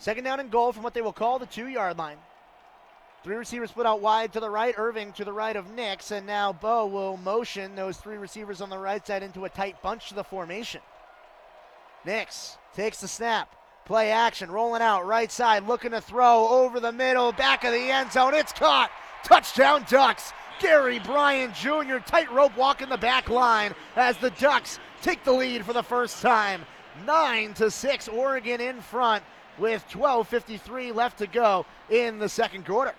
Second down and goal from what they will call the two yard line. Three receivers split out wide to the right. Irving to the right of Nix. And now Bo will motion those three receivers on the right side into a tight bunch to the formation. Nix takes the snap. Play action, rolling out right side, looking to throw over the middle, back of the end zone. It's caught. Touchdown Ducks. Gary Bryant Jr. tightrope walk in the back line as the Ducks take the lead for the first time. Nine to six, Oregon in front with 12:53 left to go in the second quarter.